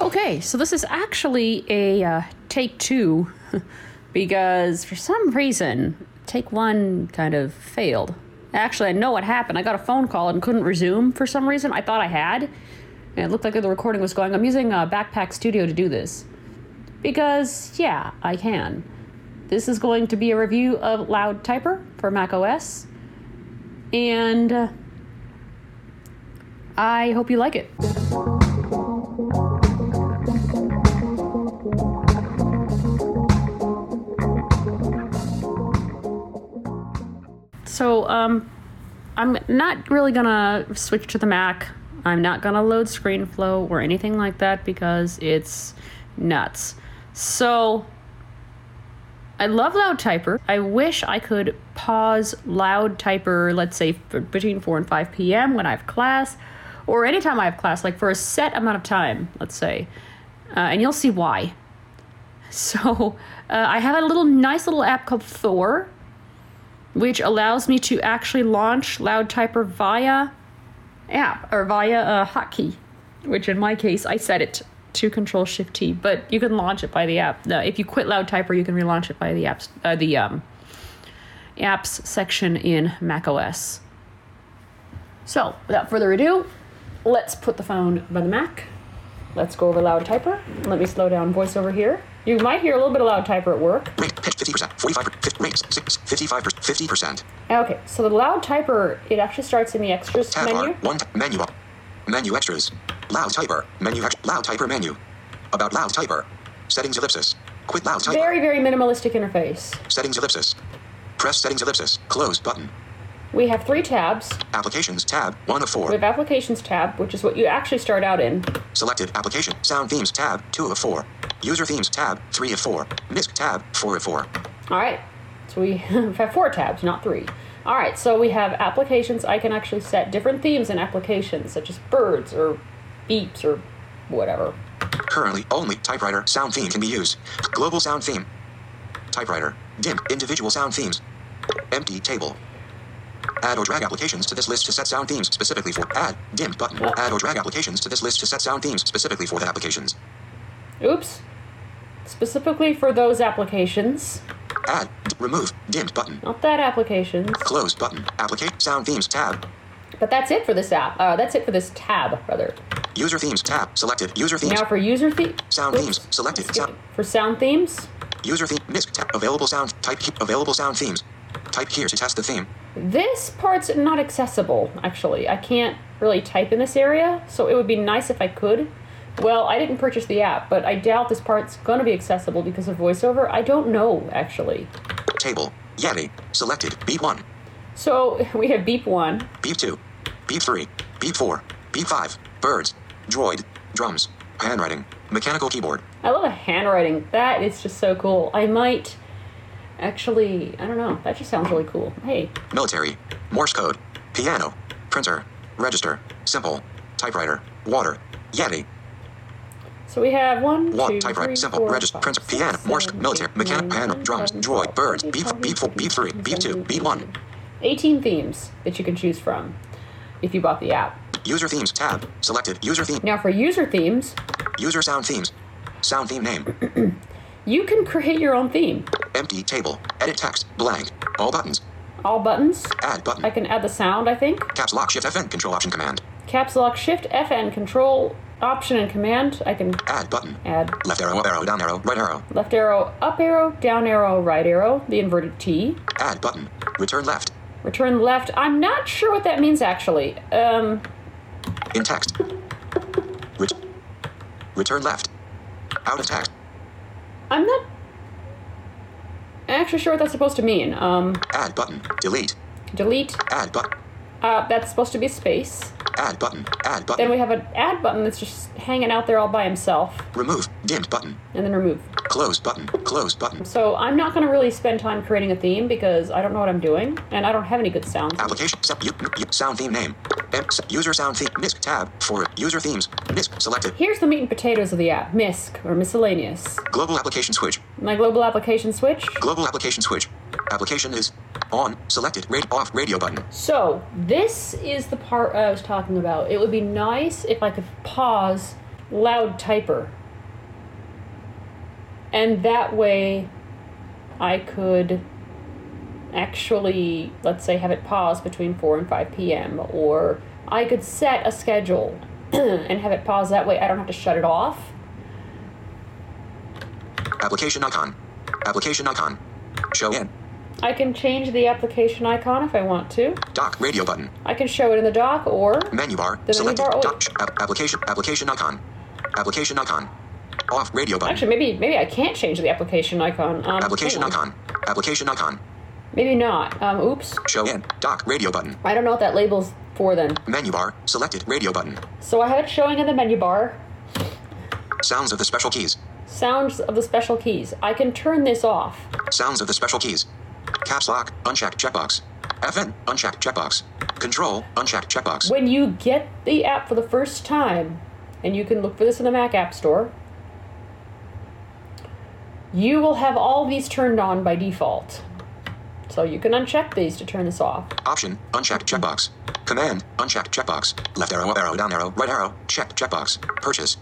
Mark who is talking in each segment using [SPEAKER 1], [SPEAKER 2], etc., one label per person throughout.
[SPEAKER 1] Okay, so this is actually a uh, take two because for some reason, take one kind of failed. Actually, I know what happened. I got a phone call and couldn't resume for some reason. I thought I had, and it looked like the recording was going. I'm using uh, Backpack Studio to do this because, yeah, I can. This is going to be a review of Loud Typer for Mac OS, and uh, I hope you like it. So, um, I'm not really gonna switch to the Mac. I'm not gonna load ScreenFlow or anything like that because it's nuts. So, I love Loud Typer. I wish I could pause Loud Typer, let's say between 4 and 5 p.m. when I have class, or anytime I have class, like for a set amount of time, let's say. Uh, and you'll see why. So, uh, I have a little nice little app called Thor, which allows me to actually launch Loud Typer via app or via a hotkey, which in my case I set it to Control Shift T, but you can launch it by the app. Uh, if you quit Loud Typer, you can relaunch it by the apps, uh, the um, apps section in Mac OS. So, without further ado, let's put the phone by the Mac. Let's go over Loud Typer. Let me slow down voiceover here. You might hear a little bit of Loud Typer at work.
[SPEAKER 2] Rate pitch 50%, 45 50, rate 6, 55 50%.
[SPEAKER 1] Okay, so the Loud Typer, it actually starts in the extras
[SPEAKER 2] Tab
[SPEAKER 1] menu.
[SPEAKER 2] bar, 1 t- menu up. Menu extras. Loud typer, menu ex- loud typer menu. About loud typer. Settings ellipsis. Quit loud typer.
[SPEAKER 1] Very, very minimalistic interface.
[SPEAKER 2] Settings ellipsis. Press settings ellipsis. Close button.
[SPEAKER 1] We have three tabs.
[SPEAKER 2] Applications tab 1 of 4.
[SPEAKER 1] We have Applications tab, which is what you actually start out in.
[SPEAKER 2] Selected application. Sound themes tab 2 of 4. User themes tab 3 of 4. MISC tab 4 of 4.
[SPEAKER 1] All right, so we have four tabs, not three. All right, so we have applications. I can actually set different themes in applications, such as birds or beeps or whatever.
[SPEAKER 2] Currently, only typewriter sound theme can be used. Global sound theme. Typewriter. Dim. Individual sound themes. Empty table. Add or drag applications to this list to set sound themes specifically for add dim button. Uh. Add or drag applications to this list to set sound themes specifically for the applications.
[SPEAKER 1] Oops. Specifically for those applications,
[SPEAKER 2] Add remove dimmed button.
[SPEAKER 1] not that applications.
[SPEAKER 2] Close button. Applicate sound themes tab.
[SPEAKER 1] But that's it for this app. Uh, that's it for this tab, rather.
[SPEAKER 2] User themes tab selected. User themes.
[SPEAKER 1] Now for user theme.
[SPEAKER 2] Sound themes selected. Sound.
[SPEAKER 1] For sound themes,
[SPEAKER 2] user theme MISC tab available sound type available sound themes. Type here to test the theme.
[SPEAKER 1] This part's not accessible, actually. I can't really type in this area, so it would be nice if I could. Well, I didn't purchase the app, but I doubt this part's going to be accessible because of voiceover. I don't know, actually.
[SPEAKER 2] Table. Yeti. Selected. Beep 1.
[SPEAKER 1] So we have beep one.
[SPEAKER 2] Beep 2. Beep 3. Beep 4. Beep 5. Birds. Droid. Drums. Handwriting. Mechanical keyboard.
[SPEAKER 1] I love the handwriting. That is just so cool. I might actually, I don't know. That just sounds really cool. Hey,
[SPEAKER 2] Military. Morse code. Piano. Printer. Register. Simple. Typewriter. Water. Yeti.
[SPEAKER 1] So we have one, two,
[SPEAKER 2] Typewriter.
[SPEAKER 1] three,
[SPEAKER 2] Simple.
[SPEAKER 1] four,
[SPEAKER 2] Register.
[SPEAKER 1] six,
[SPEAKER 2] Piano. Morse. Military. Mechanic. Piano. Drums.
[SPEAKER 1] twelve,
[SPEAKER 2] Birds.
[SPEAKER 1] thirteen,
[SPEAKER 2] Beep.
[SPEAKER 1] fourteen,
[SPEAKER 2] Beep 4. Beep 3.
[SPEAKER 1] fifteen,
[SPEAKER 2] Beep 2.
[SPEAKER 1] sixteen,
[SPEAKER 2] Beep 1.
[SPEAKER 1] 18 themes that you can choose from if you bought the app.
[SPEAKER 2] User themes tab. Selected. User theme.
[SPEAKER 1] Now for user themes,
[SPEAKER 2] User sound themes. Sound theme name.
[SPEAKER 1] you can create your own theme.
[SPEAKER 2] Empty table. Edit text. Blank. All buttons.
[SPEAKER 1] All buttons.
[SPEAKER 2] Add button.
[SPEAKER 1] I can add the sound, I think.
[SPEAKER 2] Caps lock shift FN control option command.
[SPEAKER 1] Caps lock shift FN control option and command. I can
[SPEAKER 2] Add button.
[SPEAKER 1] add
[SPEAKER 2] Left arrow, up arrow, down arrow, right arrow.
[SPEAKER 1] left arrow, up arrow, down arrow, right arrow, the inverted T.
[SPEAKER 2] Add button. Return left.
[SPEAKER 1] Return left. I'm not sure what that means actually. Um,
[SPEAKER 2] In text. Ret- return left. Out of text.
[SPEAKER 1] I'm not actually sure what that's supposed to mean. Um,
[SPEAKER 2] Add button. Delete.
[SPEAKER 1] delete.
[SPEAKER 2] Add button.
[SPEAKER 1] Uh, that's supposed to be space.
[SPEAKER 2] Add button. Add button.
[SPEAKER 1] Then we have an add button that's just hanging out there all by himself,
[SPEAKER 2] Remove. Dimmed button.
[SPEAKER 1] and then remove.
[SPEAKER 2] Close button. Close button.
[SPEAKER 1] So I'm not going to really spend time creating a theme because I don't know what I'm doing, and I don't have any good sounds.
[SPEAKER 2] Application. Sep, u, u, sound theme name. User sound theme. MISC tab. For user themes. MISC selected.
[SPEAKER 1] Here's the meat and potatoes of the app, MISC, or miscellaneous.
[SPEAKER 2] Global application switch.
[SPEAKER 1] My global application switch.
[SPEAKER 2] Global application switch. Application is on. Selected. Rate off radio button.
[SPEAKER 1] So, this is the part I was talking about. It would be nice if I could pause loud typer. And that way I could actually, let's say, have it pause between 4 and 5 p.m. Or I could set a schedule and have it pause that way. I don't have to shut it off.
[SPEAKER 2] Application icon. Application icon. Show in.
[SPEAKER 1] I can change the application icon if I want to.
[SPEAKER 2] Dock. Radio button.
[SPEAKER 1] I can show it in the dock or
[SPEAKER 2] Menu bar.
[SPEAKER 1] menu
[SPEAKER 2] selected.
[SPEAKER 1] bar, oh.
[SPEAKER 2] Dock. App- application. Application icon. Application icon. Off. Radio button.
[SPEAKER 1] Actually, maybe maybe I can't change the application icon. Um,
[SPEAKER 2] Application icon. Application icon.
[SPEAKER 1] Maybe not. Um, oops.
[SPEAKER 2] Show in. Dock. Radio button.
[SPEAKER 1] I don't know what that label's for then.
[SPEAKER 2] Menu bar. Selected. Radio button.
[SPEAKER 1] So I have it showing in the menu bar.
[SPEAKER 2] Sounds of the special keys.
[SPEAKER 1] Sounds of the special keys. I can turn this off.
[SPEAKER 2] Sounds of the special keys. Caps lock. Unchecked checkbox. FN. Unchecked checkbox. Control. Unchecked checkbox.
[SPEAKER 1] When you get the app for the first time, and you can look for this in the Mac App Store, you will have all these turned on by default. So you can uncheck these to turn this off.
[SPEAKER 2] Option. Unchecked checkbox. Command. Unchecked checkbox. Left arrow. Up arrow. Down arrow. Right arrow. Checked checkbox. Purchase.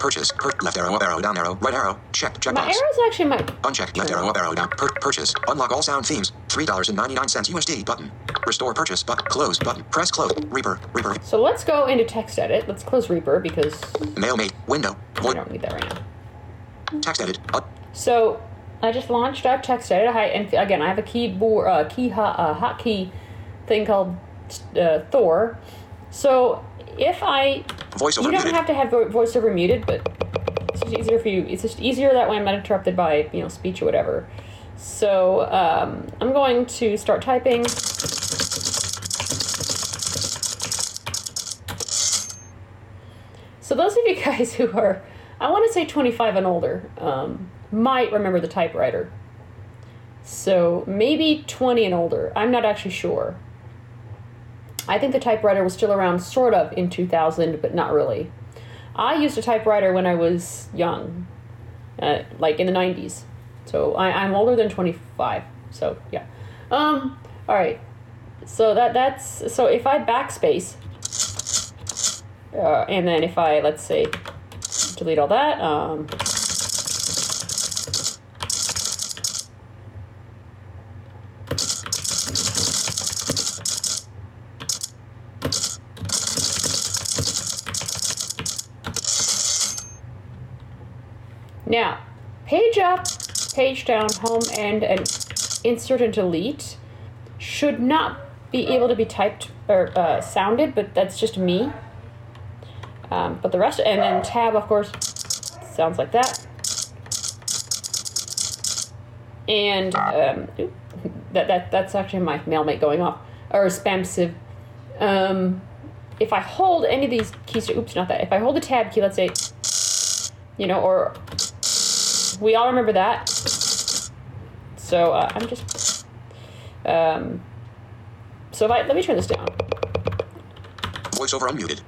[SPEAKER 2] Purchase. Per- left arrow. Up arrow. Down arrow. Right arrow. Checked
[SPEAKER 1] My
[SPEAKER 2] checkbox.
[SPEAKER 1] arrows actually might.
[SPEAKER 2] Unchecked. Left arrow. Up arrow. Down. Per- purchase. Unlock all sound themes. Three dollars and ninety nine cents USD button. Restore purchase button. Close button. Press close. Reaper. Reaper.
[SPEAKER 1] So let's go into text edit. Let's close Reaper because
[SPEAKER 2] Mailmate. Window.
[SPEAKER 1] I don't need that right now.
[SPEAKER 2] Text edit. Up.
[SPEAKER 1] So I just launched up text edit. I, and again, I have a keyboard, uh, key hot, uh, hotkey thing called uh, Thor. So if I,
[SPEAKER 2] Voiceover
[SPEAKER 1] you don't
[SPEAKER 2] muted.
[SPEAKER 1] have to have voiceover muted, but it's just easier for you. It's just easier that way. I'm not interrupted by you know speech or whatever. So um, I'm going to start typing. So those of you guys who are, I want to say 25 and older, um, might remember the typewriter. So maybe 20 and older. I'm not actually sure. I think the typewriter was still around sort of in 2000, but not really. I used a typewriter when I was young, uh, like in the 90s. So I, I'm older than 25. So yeah. Um. All right. So that that's so if I backspace, uh, and then if I let's say delete all that. Um. Now, page up, page down, home, end, and insert and delete should not be able to be typed or uh, sounded, but that's just me. Um, but the rest, and then tab, of course, sounds like that. And um, that, that that's actually my mailmate going off, or SpamSieve. Um, if I hold any of these keys, oops, not that. If I hold the tab key, let's say, you know, or we all remember that. So uh, I'm just. Um, so if I let me turn this down.
[SPEAKER 2] Voiceover unmuted.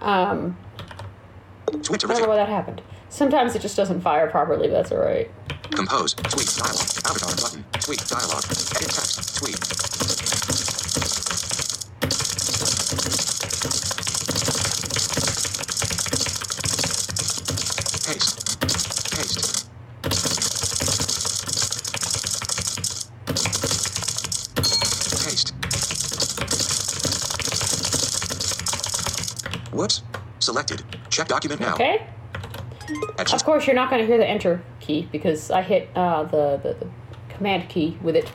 [SPEAKER 1] Um,
[SPEAKER 2] Tweet
[SPEAKER 1] I don't know why that happened. Sometimes it just doesn't fire properly, but that's all right.
[SPEAKER 2] Compose. Tweet dialog. Avatar button. Tweet dialog. Edit text. Tweet. Whoops. Selected. Check document now.
[SPEAKER 1] Okay.
[SPEAKER 2] At
[SPEAKER 1] Of course, you're not going to hear the enter key because I hit uh, the, the the command key with it.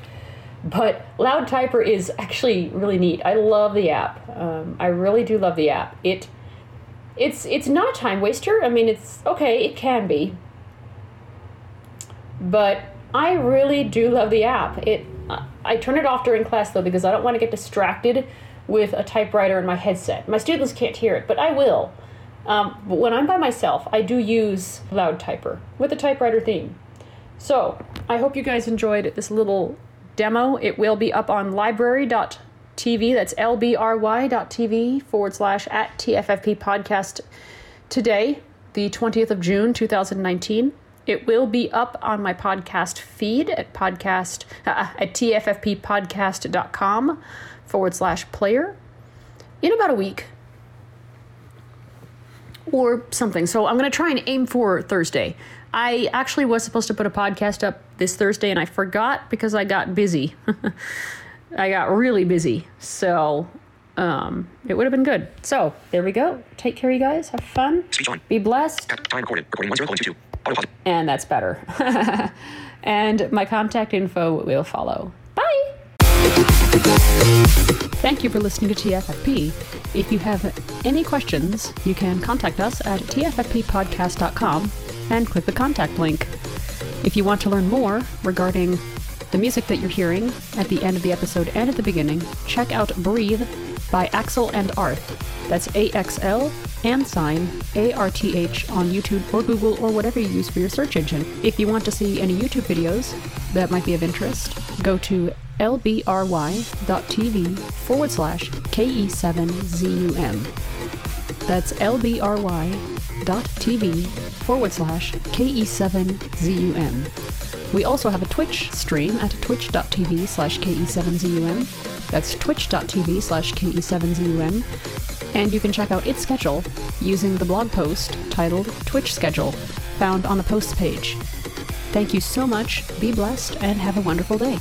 [SPEAKER 1] But Loud Typer is actually really neat. I love the app. Um, I really do love the app. It it's it's not a time waster. I mean, it's okay. It can be, but I really do love the app. It I- I turn it off during class though because I don't want to get distracted with a typewriter and my headset. My students can't hear it, but I will. Um, but when I'm by myself, I do use Loud Typer with a typewriter theme. So I hope you guys enjoyed this little demo. It will be up on library.tv. That's lbry.tv forward slash at TFFP podcast today, the 20th of June, 2019. It will be up on my podcast feed at podcast uh, at tffppodcast.com forward slash player in about a week or something. So I'm going to try and aim for Thursday. I actually was supposed to put a podcast up this Thursday and I forgot because I got busy. I got really busy. So um, it would have been good. So there we go. Take care, you guys. Have fun. Be blessed.
[SPEAKER 2] Time recorded. Recording 10 colon 22. Auto pause.
[SPEAKER 1] And that's better. and my contact info will follow. Thank you for listening to TFFP. If you have any questions, you can contact us at tffppodcast.com and click the contact link. If you want to learn more regarding the music that you're hearing at the end of the episode and at the beginning, check out Breathe by Axl and Arth. That's A X L and sign A R T H on YouTube or Google or whatever you use for your search engine. If you want to see any YouTube videos that might be of interest, go to lbry.tv forward slash KE7ZUM. That's lbry.tv forward slash KE7ZUM. We also have a Twitch stream at twitch.tv slash KE7ZUM. That's twitch.tv slash KE7ZUM. And you can check out its schedule using the blog post titled Twitch Schedule, found on the posts page. Thank you so much, be blessed, and have a wonderful day.